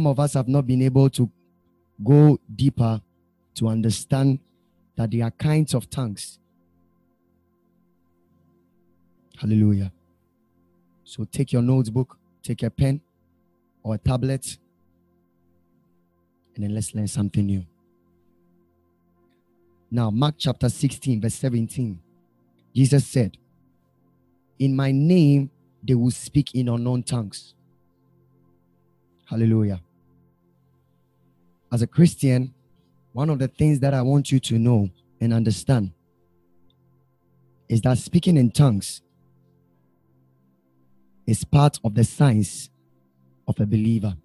Some of us have not been able to go deeper to understand that there are kinds of tongues. Hallelujah. So take your notebook, take a pen or a tablet, and then let's learn something new. Now, Mark chapter 16, verse 17. Jesus said, In my name they will speak in unknown tongues. Hallelujah. As a Christian, one of the things that I want you to know and understand is that speaking in tongues is part of the signs of a believer.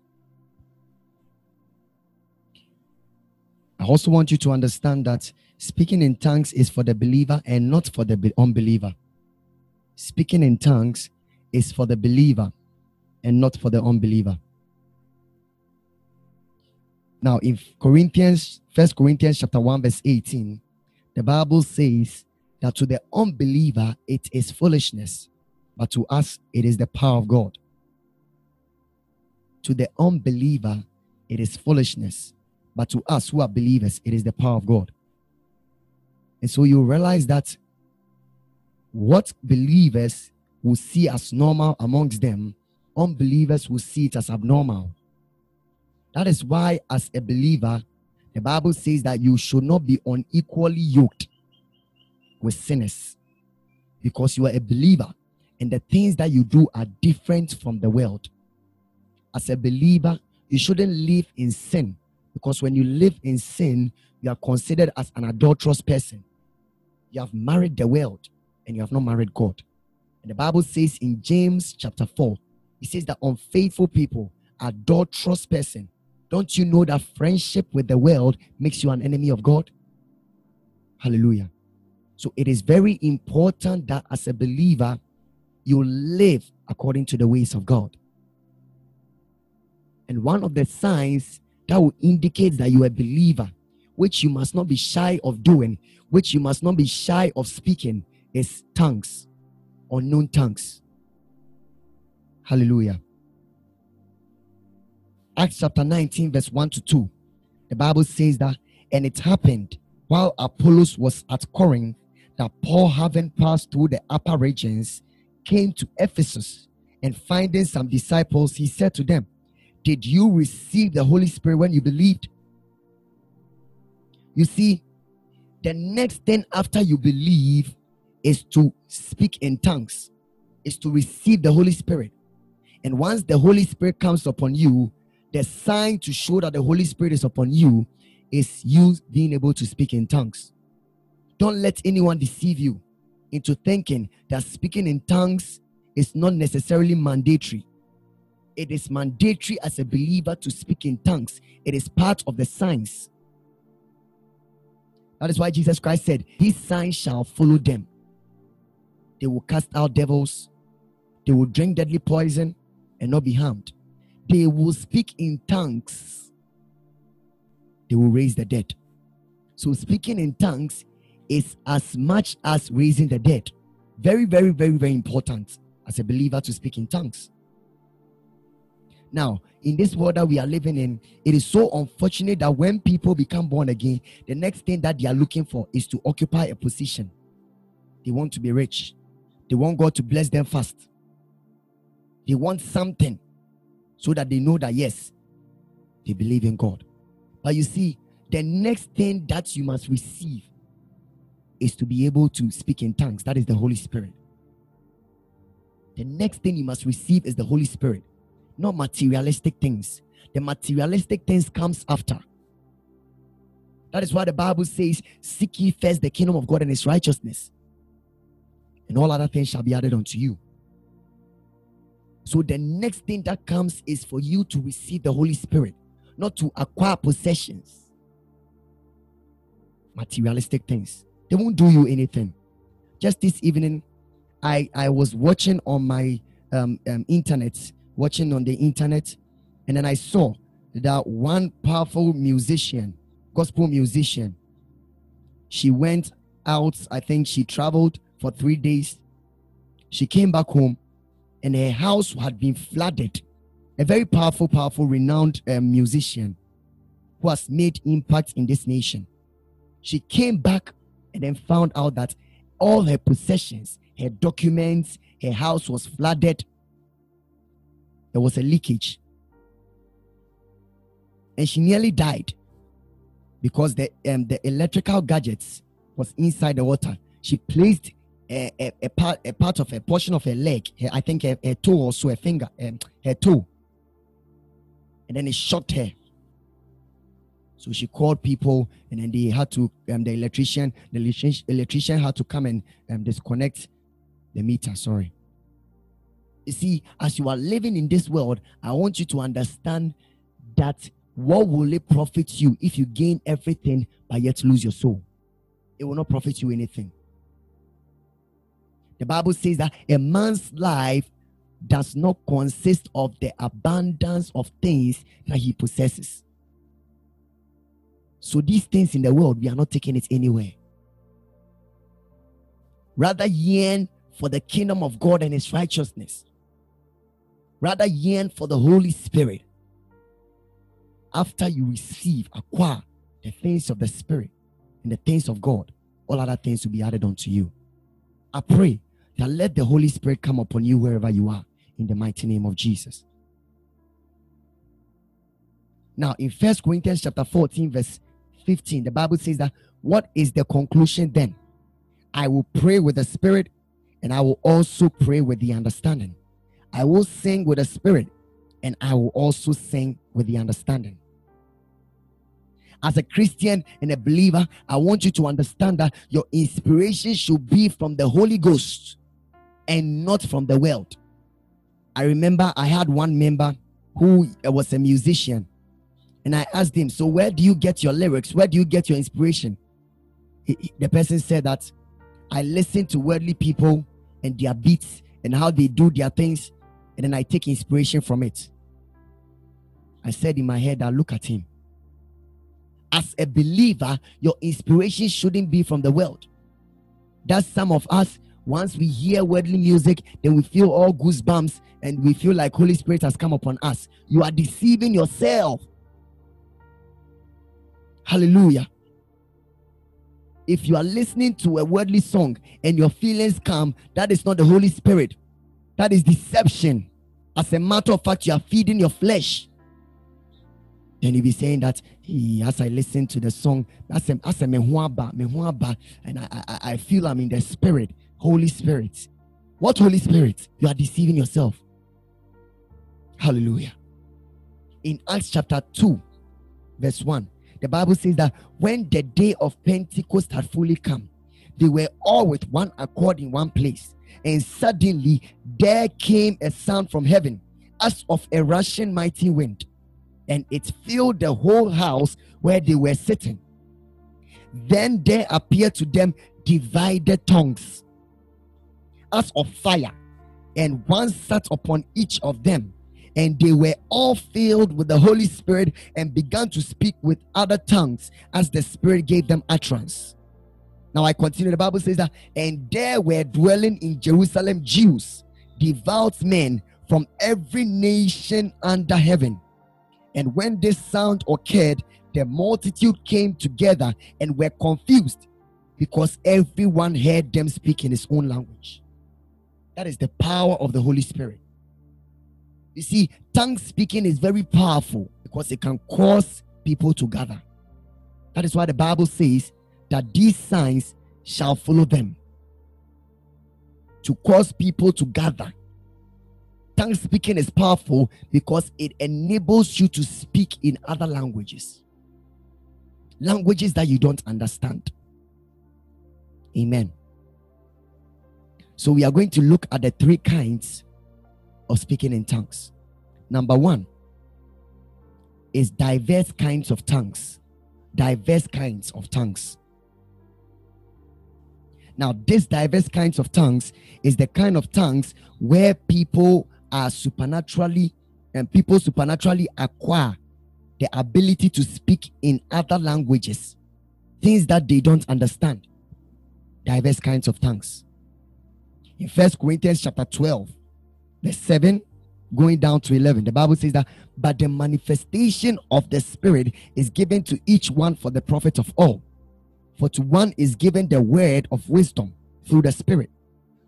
I also want you to understand that speaking in tongues is for the believer and not for the unbeliever. Speaking in tongues is for the believer and not for the unbeliever. Now, in Corinthians, First Corinthians chapter 1, verse 18, the Bible says that to the unbeliever it is foolishness, but to us it is the power of God. To the unbeliever, it is foolishness, but to us who are believers, it is the power of God. And so you realize that what believers will see as normal amongst them, unbelievers will see it as abnormal. That is why, as a believer, the Bible says that you should not be unequally yoked with sinners because you are a believer and the things that you do are different from the world. As a believer, you shouldn't live in sin because when you live in sin, you are considered as an adulterous person. You have married the world and you have not married God. And the Bible says in James chapter 4, it says that unfaithful people, adulterous person, don't you know that friendship with the world makes you an enemy of God? Hallelujah. So it is very important that as a believer, you live according to the ways of God. And one of the signs that will indicate that you are a believer, which you must not be shy of doing, which you must not be shy of speaking, is tongues, unknown tongues. Hallelujah. Acts chapter 19, verse 1 to 2. The Bible says that, and it happened while Apollos was at Corinth that Paul, having passed through the upper regions, came to Ephesus and finding some disciples, he said to them, Did you receive the Holy Spirit when you believed? You see, the next thing after you believe is to speak in tongues, is to receive the Holy Spirit. And once the Holy Spirit comes upon you, the sign to show that the Holy Spirit is upon you is you being able to speak in tongues. Don't let anyone deceive you into thinking that speaking in tongues is not necessarily mandatory. It is mandatory as a believer to speak in tongues, it is part of the signs. That is why Jesus Christ said, These signs shall follow them. They will cast out devils, they will drink deadly poison and not be harmed they will speak in tongues. They will raise the dead. So, speaking in tongues is as much as raising the dead. Very, very, very, very important as a believer to speak in tongues. Now, in this world that we are living in, it is so unfortunate that when people become born again, the next thing that they are looking for is to occupy a position. They want to be rich, they want God to bless them fast, they want something so that they know that yes, they believe in God. But you see, the next thing that you must receive is to be able to speak in tongues. That is the Holy Spirit. The next thing you must receive is the Holy Spirit, not materialistic things. The materialistic things comes after. That is why the Bible says, Seek ye first the kingdom of God and his righteousness, and all other things shall be added unto you. So the next thing that comes is for you to receive the Holy Spirit, not to acquire possessions, materialistic things. They won't do you anything. Just this evening, I I was watching on my um, um, internet, watching on the internet, and then I saw that one powerful musician, gospel musician, she went out. I think she traveled for three days. She came back home and her house had been flooded a very powerful, powerful, renowned um, musician who has made impact in this nation. She came back and then found out that all her possessions, her documents, her house was flooded. There was a leakage. And she nearly died because the um, the electrical gadgets was inside the water. She placed a, a, a, part a part of a portion of her leg, I think her toe or so, her finger, um, her toe, and then it shot her. So she called people, and then they had to um, the electrician, the electrician, electrician had to come and um, disconnect the meter. Sorry. You see, as you are living in this world, I want you to understand that what will it profit you if you gain everything but yet lose your soul? It will not profit you anything. The Bible says that a man's life does not consist of the abundance of things that he possesses. So these things in the world, we are not taking it anywhere. Rather yearn for the kingdom of God and his righteousness. Rather yearn for the Holy Spirit. After you receive, acquire the things of the Spirit and the things of God, all other things will be added unto you. I pray that let the Holy Spirit come upon you wherever you are in the mighty name of Jesus. Now, in First Corinthians chapter 14, verse 15, the Bible says that what is the conclusion then? I will pray with the spirit and I will also pray with the understanding. I will sing with the spirit and I will also sing with the understanding. As a Christian and a believer, I want you to understand that your inspiration should be from the Holy Ghost and not from the world. I remember I had one member who uh, was a musician, and I asked him, So, where do you get your lyrics? Where do you get your inspiration? He, he, the person said that I listen to worldly people and their beats and how they do their things, and then I take inspiration from it. I said in my head, I look at him. As a believer, your inspiration shouldn't be from the world. That's some of us once we hear worldly music, then we feel all goosebumps and we feel like Holy Spirit has come upon us. You are deceiving yourself. Hallelujah. If you are listening to a worldly song and your feelings come, that is not the Holy Spirit. That is deception. As a matter of fact, you are feeding your flesh. Then you be saying that as I listen to the song, that's a, that's a mehuaba, and I, I, I feel I'm in the spirit. Holy Spirit. What Holy Spirit? You are deceiving yourself. Hallelujah. In Acts chapter 2, verse 1, the Bible says that when the day of Pentecost had fully come, they were all with one accord in one place. And suddenly there came a sound from heaven as of a rushing mighty wind, and it filled the whole house where they were sitting. Then there appeared to them divided tongues as of fire, and one sat upon each of them. And they were all filled with the Holy Spirit and began to speak with other tongues as the Spirit gave them utterance. Now I continue. The Bible says that, and there were dwelling in Jerusalem Jews, devout men from every nation under heaven. And when this sound occurred, the multitude came together and were confused because everyone heard them speak in his own language. That is the power of the Holy Spirit. You see, tongue speaking is very powerful because it can cause people to gather. That is why the Bible says that these signs shall follow them to cause people to gather. Tongue speaking is powerful because it enables you to speak in other languages, languages that you don't understand. Amen. So we are going to look at the three kinds of speaking in tongues. Number one is diverse kinds of tongues. Diverse kinds of tongues. Now, this diverse kinds of tongues is the kind of tongues where people are supernaturally and people supernaturally acquire the ability to speak in other languages, things that they don't understand. Diverse kinds of tongues in First Corinthians chapter 12, verse 7 going down to 11, the Bible says that, but the manifestation of the Spirit is given to each one for the profit of all. For to one is given the word of wisdom through the Spirit,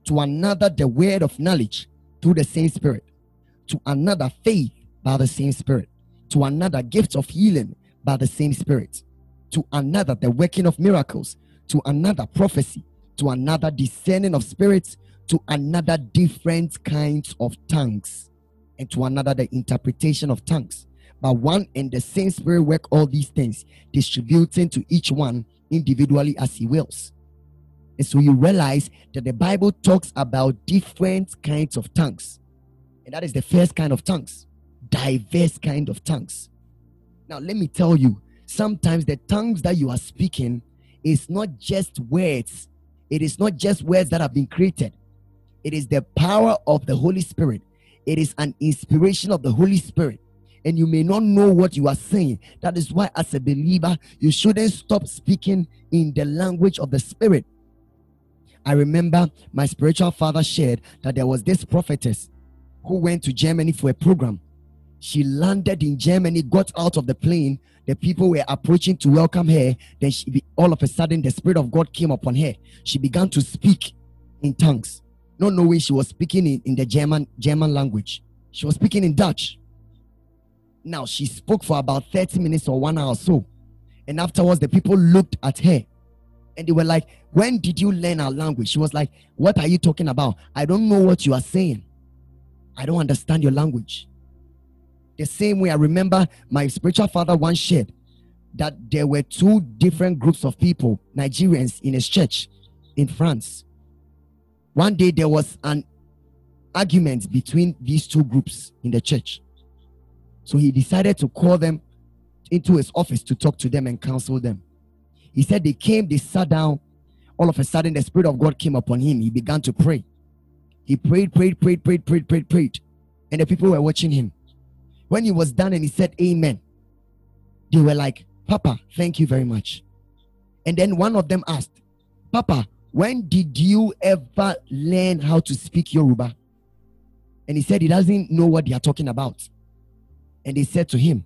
to another the word of knowledge through the same Spirit, to another faith by the same Spirit, to another gifts of healing by the same Spirit, to another the working of miracles, to another prophecy, to another discerning of spirits, to another different kinds of tongues, and to another the interpretation of tongues. But one and the same Spirit work all these things, distributing to each one individually as he wills. And so you realize that the Bible talks about different kinds of tongues. And that is the first kind of tongues, diverse kind of tongues. Now, let me tell you, sometimes the tongues that you are speaking is not just words, it is not just words that have been created, it is the power of the Holy Spirit, it is an inspiration of the Holy Spirit and you may not know what you are saying. That is why, as a believer, you shouldn't stop speaking in the language of the Spirit. I remember my spiritual father shared that there was this prophetess who went to Germany for a program. She landed in Germany, got out of the plane. The people were approaching to welcome her. Then she, all of a sudden, the Spirit of God came upon her. She began to speak in tongues, not knowing she was speaking in, in the German German language. She was speaking in Dutch. Now she spoke for about 30 minutes or one hour or so. And afterwards, the people looked at her and they were like, When did you learn our language? She was like, What are you talking about? I don't know what you are saying. I don't understand your language. The same way I remember my spiritual father once shared that there were two different groups of people, Nigerians, in his church in France. One day there was an argument between these two groups in the church. So he decided to call them into his office to talk to them and counsel them. He said they came, they sat down. All of a sudden, the Spirit of God came upon him. He began to pray. He prayed, prayed, prayed, prayed, prayed, prayed, prayed. And the people were watching him. When he was done and he said, Amen, they were like, Papa, thank you very much. And then one of them asked, Papa, when did you ever learn how to speak Yoruba? And he said he doesn't know what they are talking about and they said to him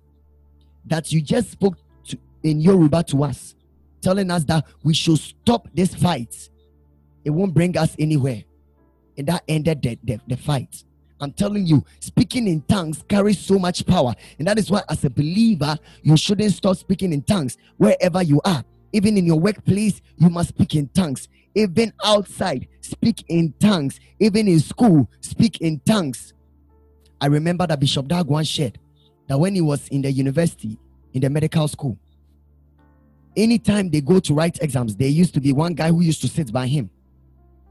that you just spoke to, in Yoruba to us, telling us that we should stop this fight. It won't bring us anywhere. And that ended the, the, the fight. I'm telling you, speaking in tongues carries so much power. And that is why, as a believer, you shouldn't stop speaking in tongues wherever you are. Even in your workplace, you must speak in tongues. Even outside, speak in tongues. Even in school, speak in tongues. I remember that Bishop Dagwan shared that when he was in the university, in the medical school, anytime they go to write exams, there used to be one guy who used to sit by him.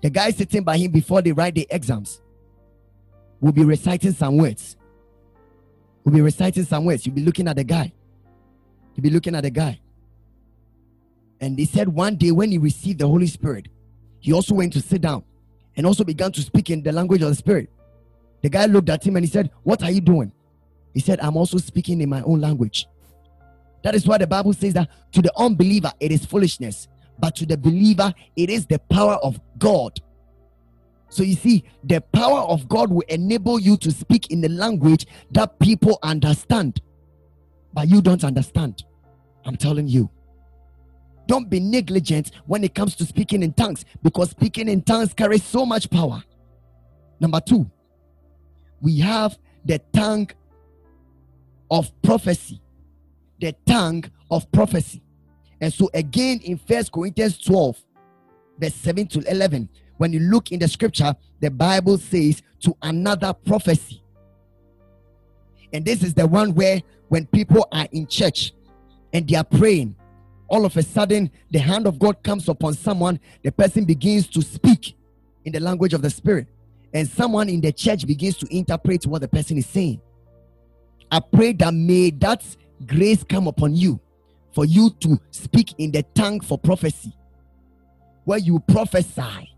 The guy sitting by him before they write the exams will be reciting some words. Will be reciting some words. You'll be looking at the guy. You'll be looking at the guy. And they said one day when he received the Holy Spirit, he also went to sit down and also began to speak in the language of the Spirit. The guy looked at him and he said, What are you doing? He said, I'm also speaking in my own language. That is why the Bible says that to the unbeliever it is foolishness, but to the believer it is the power of God. So you see, the power of God will enable you to speak in the language that people understand, but you don't understand. I'm telling you. Don't be negligent when it comes to speaking in tongues because speaking in tongues carries so much power. Number two, we have the tongue of prophecy. The tongue of prophecy. And so again in First Corinthians 12, verse 7 to 11, when you look in the scripture, the Bible says to another prophecy. And this is the one where when people are in church and they are praying, all of a sudden the hand of God comes upon someone, the person begins to speak in the language of the spirit, and someone in the church begins to interpret what the person is saying. I pray that may that grace come upon you for you to speak in the tongue for prophecy, where you prophesy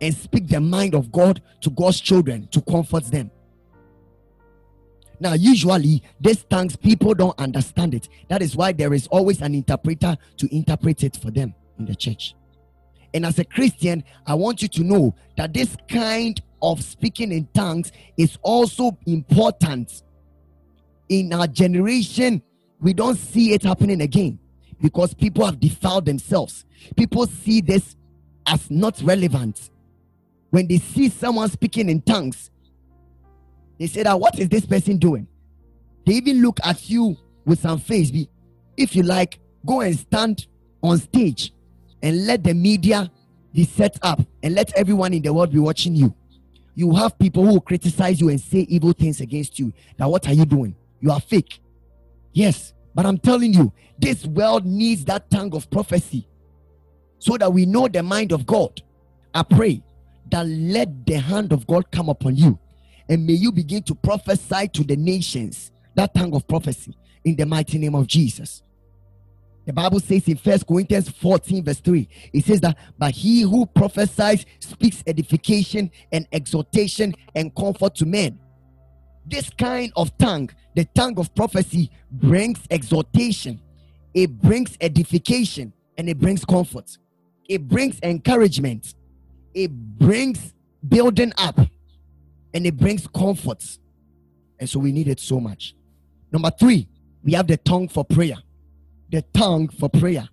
and speak the mind of God to God's children to comfort them. Now, usually, these tongues, people don't understand it. That is why there is always an interpreter to interpret it for them in the church. And as a Christian, I want you to know that this kind of speaking in tongues is also important. In our generation, we don't see it happening again because people have defiled themselves. People see this as not relevant. When they see someone speaking in tongues, they say that what is this person doing? They even look at you with some face. If you like, go and stand on stage and let the media be set up and let everyone in the world be watching you. You have people who will criticize you and say evil things against you. Now, what are you doing? You are fake. Yes, but I'm telling you, this world needs that tongue of prophecy so that we know the mind of God. I pray that let the hand of God come upon you and may you begin to prophesy to the nations that tongue of prophecy in the mighty name of Jesus. The Bible says in First Corinthians 14, verse 3, it says that, but he who prophesies speaks edification and exhortation and comfort to men. This kind of tongue, the tongue of prophecy, brings exhortation, it brings edification, and it brings comfort. It brings encouragement, it brings building up, and it brings comfort. And so we need it so much. Number three, we have the tongue for prayer the tongue for prayer.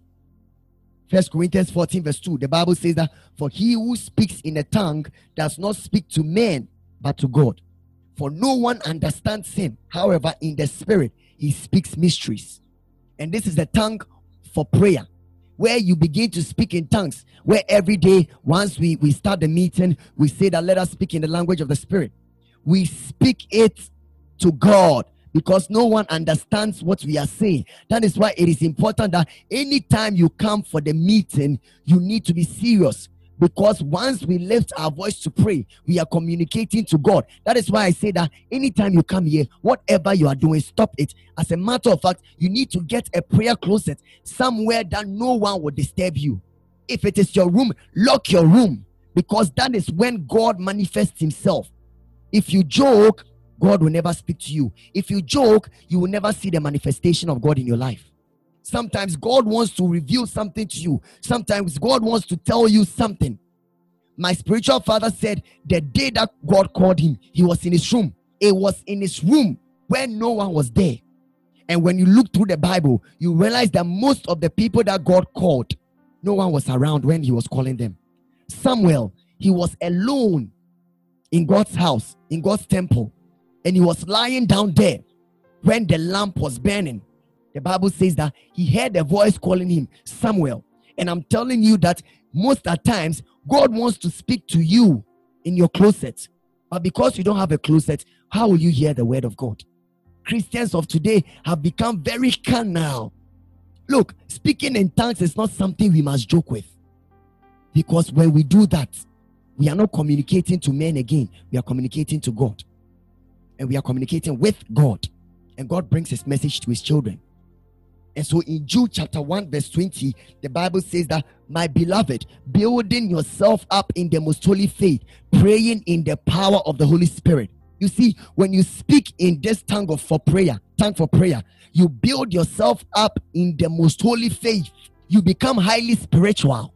First Corinthians 14, verse 2. The Bible says that for he who speaks in a tongue does not speak to men but to God. For no one understands him. However, in the spirit, he speaks mysteries. And this is the tongue for prayer, where you begin to speak in tongues. Where every day, once we, we start the meeting, we say that let us speak in the language of the spirit. We speak it to God because no one understands what we are saying. That is why it is important that anytime you come for the meeting, you need to be serious. Because once we lift our voice to pray, we are communicating to God. That is why I say that anytime you come here, whatever you are doing, stop it. As a matter of fact, you need to get a prayer closet somewhere that no one will disturb you. If it is your room, lock your room because that is when God manifests Himself. If you joke, God will never speak to you. If you joke, you will never see the manifestation of God in your life. Sometimes God wants to reveal something to you. Sometimes God wants to tell you something. My spiritual father said the day that God called him, he was in his room. It was in his room where no one was there. And when you look through the Bible, you realize that most of the people that God called, no one was around when he was calling them. Samuel, he was alone in God's house, in God's temple and he was lying down there when the lamp was burning. The Bible says that he heard a voice calling him Samuel. And I'm telling you that most at times God wants to speak to you in your closet. But because you don't have a closet, how will you hear the word of God? Christians of today have become very carnal. Look, speaking in tongues is not something we must joke with. Because when we do that, we are not communicating to men again, we are communicating to God and we are communicating with God, and God brings his message to his children. And so in Jude chapter 1, verse 20, the Bible says that, My beloved, building yourself up in the most holy faith, praying in the power of the Holy Spirit. You see, when you speak in this tongue of for prayer, tongue for prayer, you build yourself up in the most holy faith. You become highly spiritual.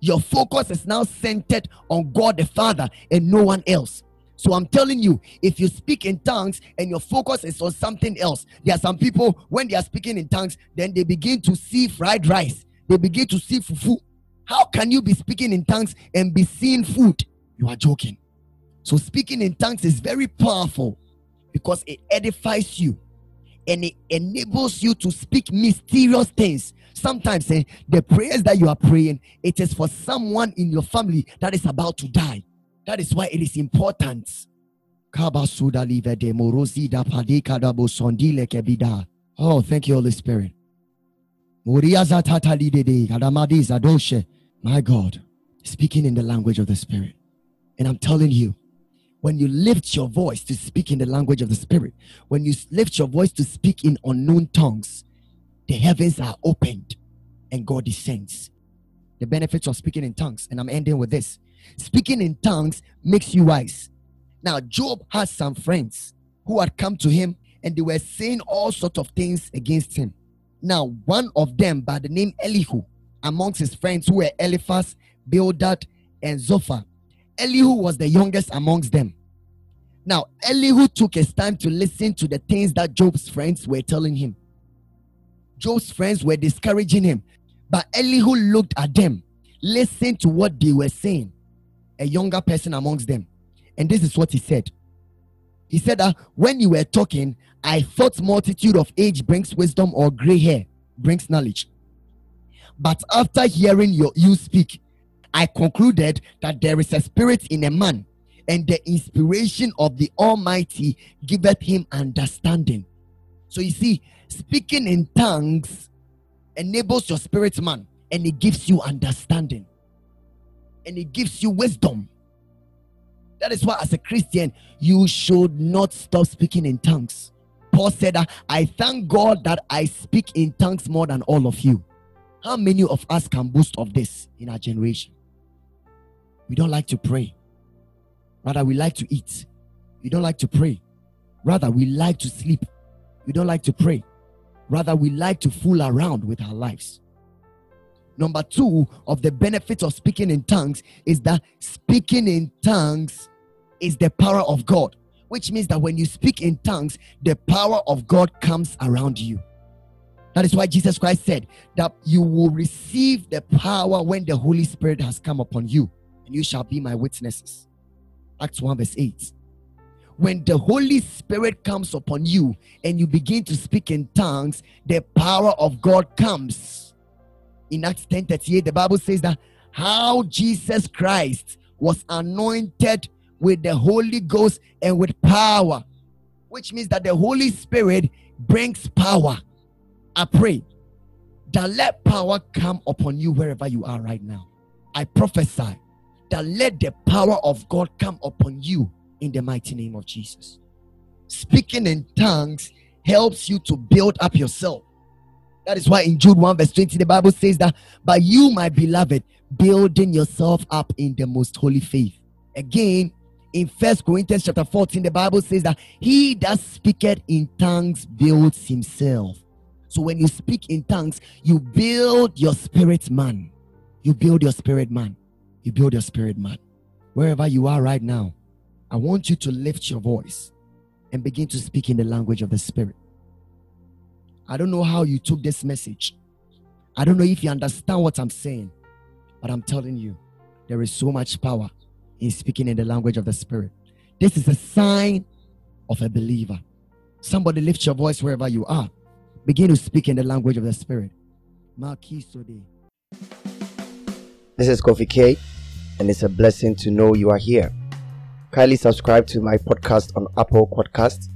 Your focus is now centered on God the Father and no one else. So I'm telling you, if you speak in tongues and your focus is on something else, there are some people when they are speaking in tongues, then they begin to see fried rice, they begin to see fufu. How can you be speaking in tongues and be seeing food? You are joking. So speaking in tongues is very powerful because it edifies you and it enables you to speak mysterious things. Sometimes eh, the prayers that you are praying, it is for someone in your family that is about to die. That is why it is important. Oh, thank you, Holy Spirit. My God, speaking in the language of the Spirit. And I'm telling you, when you lift your voice to speak in the language of the Spirit, when you lift your voice to speak in unknown tongues, the heavens are opened and God descends. The benefits of speaking in tongues, and I'm ending with this Speaking in tongues makes you wise. Now, Job has some friends who had come to him and they were saying all sorts of things against him. Now, one of them by the name Elihu, amongst his friends who were Eliphaz, Bildad, and Zophar. Elihu was the youngest amongst them. Now, Elihu took his time to listen to the things that Job's friends were telling him. Job's friends were discouraging him, but Elihu looked at them, listened to what they were saying, a younger person amongst them. And this is what he said. He said that when you were talking, I thought multitude of age brings wisdom or gray hair brings knowledge. But after hearing your, you speak, I concluded that there is a spirit in a man, and the inspiration of the Almighty giveth him understanding. So you see, speaking in tongues enables your spirit man, and it gives you understanding, and it gives you wisdom. That is why, as a Christian, you should not stop speaking in tongues. Paul said I thank God that I speak in tongues more than all of you. How many of us can boast of this in our generation? We don't like to pray. Rather, we like to eat. We don't like to pray. Rather, we like to sleep. We don't like to pray. Rather, we like to fool around with our lives. Number two of the benefits of speaking in tongues is that speaking in tongues is the power of God, which means that when you speak in tongues, the power of God comes around you. That is why Jesus Christ said that you will receive the power when the Holy Spirit has come upon you, and you shall be my witnesses. Acts 1, verse 8. When the Holy Spirit comes upon you and you begin to speak in tongues, the power of God comes. In Acts 10 38, the Bible says that how Jesus Christ was anointed with the Holy Ghost and with power, which means that the Holy Spirit brings power I pray that let power come upon you wherever you are right now. I prophesy that let the power of God come upon you in the mighty name of Jesus. Speaking in tongues helps you to build up yourself. That is why in Jude 1, verse 20, the Bible says that, But you, my beloved, building yourself up in the most holy faith. Again, in First Corinthians chapter 14, the Bible says that he that speaketh in tongues builds himself. So when you speak in tongues, you build your spirit man. You build your spirit man. You build your spirit man. Wherever you are right now, I want you to lift your voice and begin to speak in the language of the spirit. I don't know how you took this message. I don't know if you understand what I'm saying, but I'm telling you, there is so much power in speaking in the language of the spirit. This is a sign of a believer. Somebody lift your voice wherever you are. Begin to speak in the language of the Spirit. This is Kofi K, and it's a blessing to know you are here. Kindly subscribe to my podcast on Apple Podcast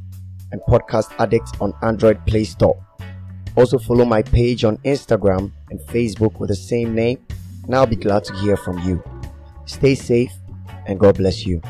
and Podcast Addict on Android Play Store. Also follow my page on Instagram and Facebook with the same name, and I'll be glad to hear from you. Stay safe, and God bless you.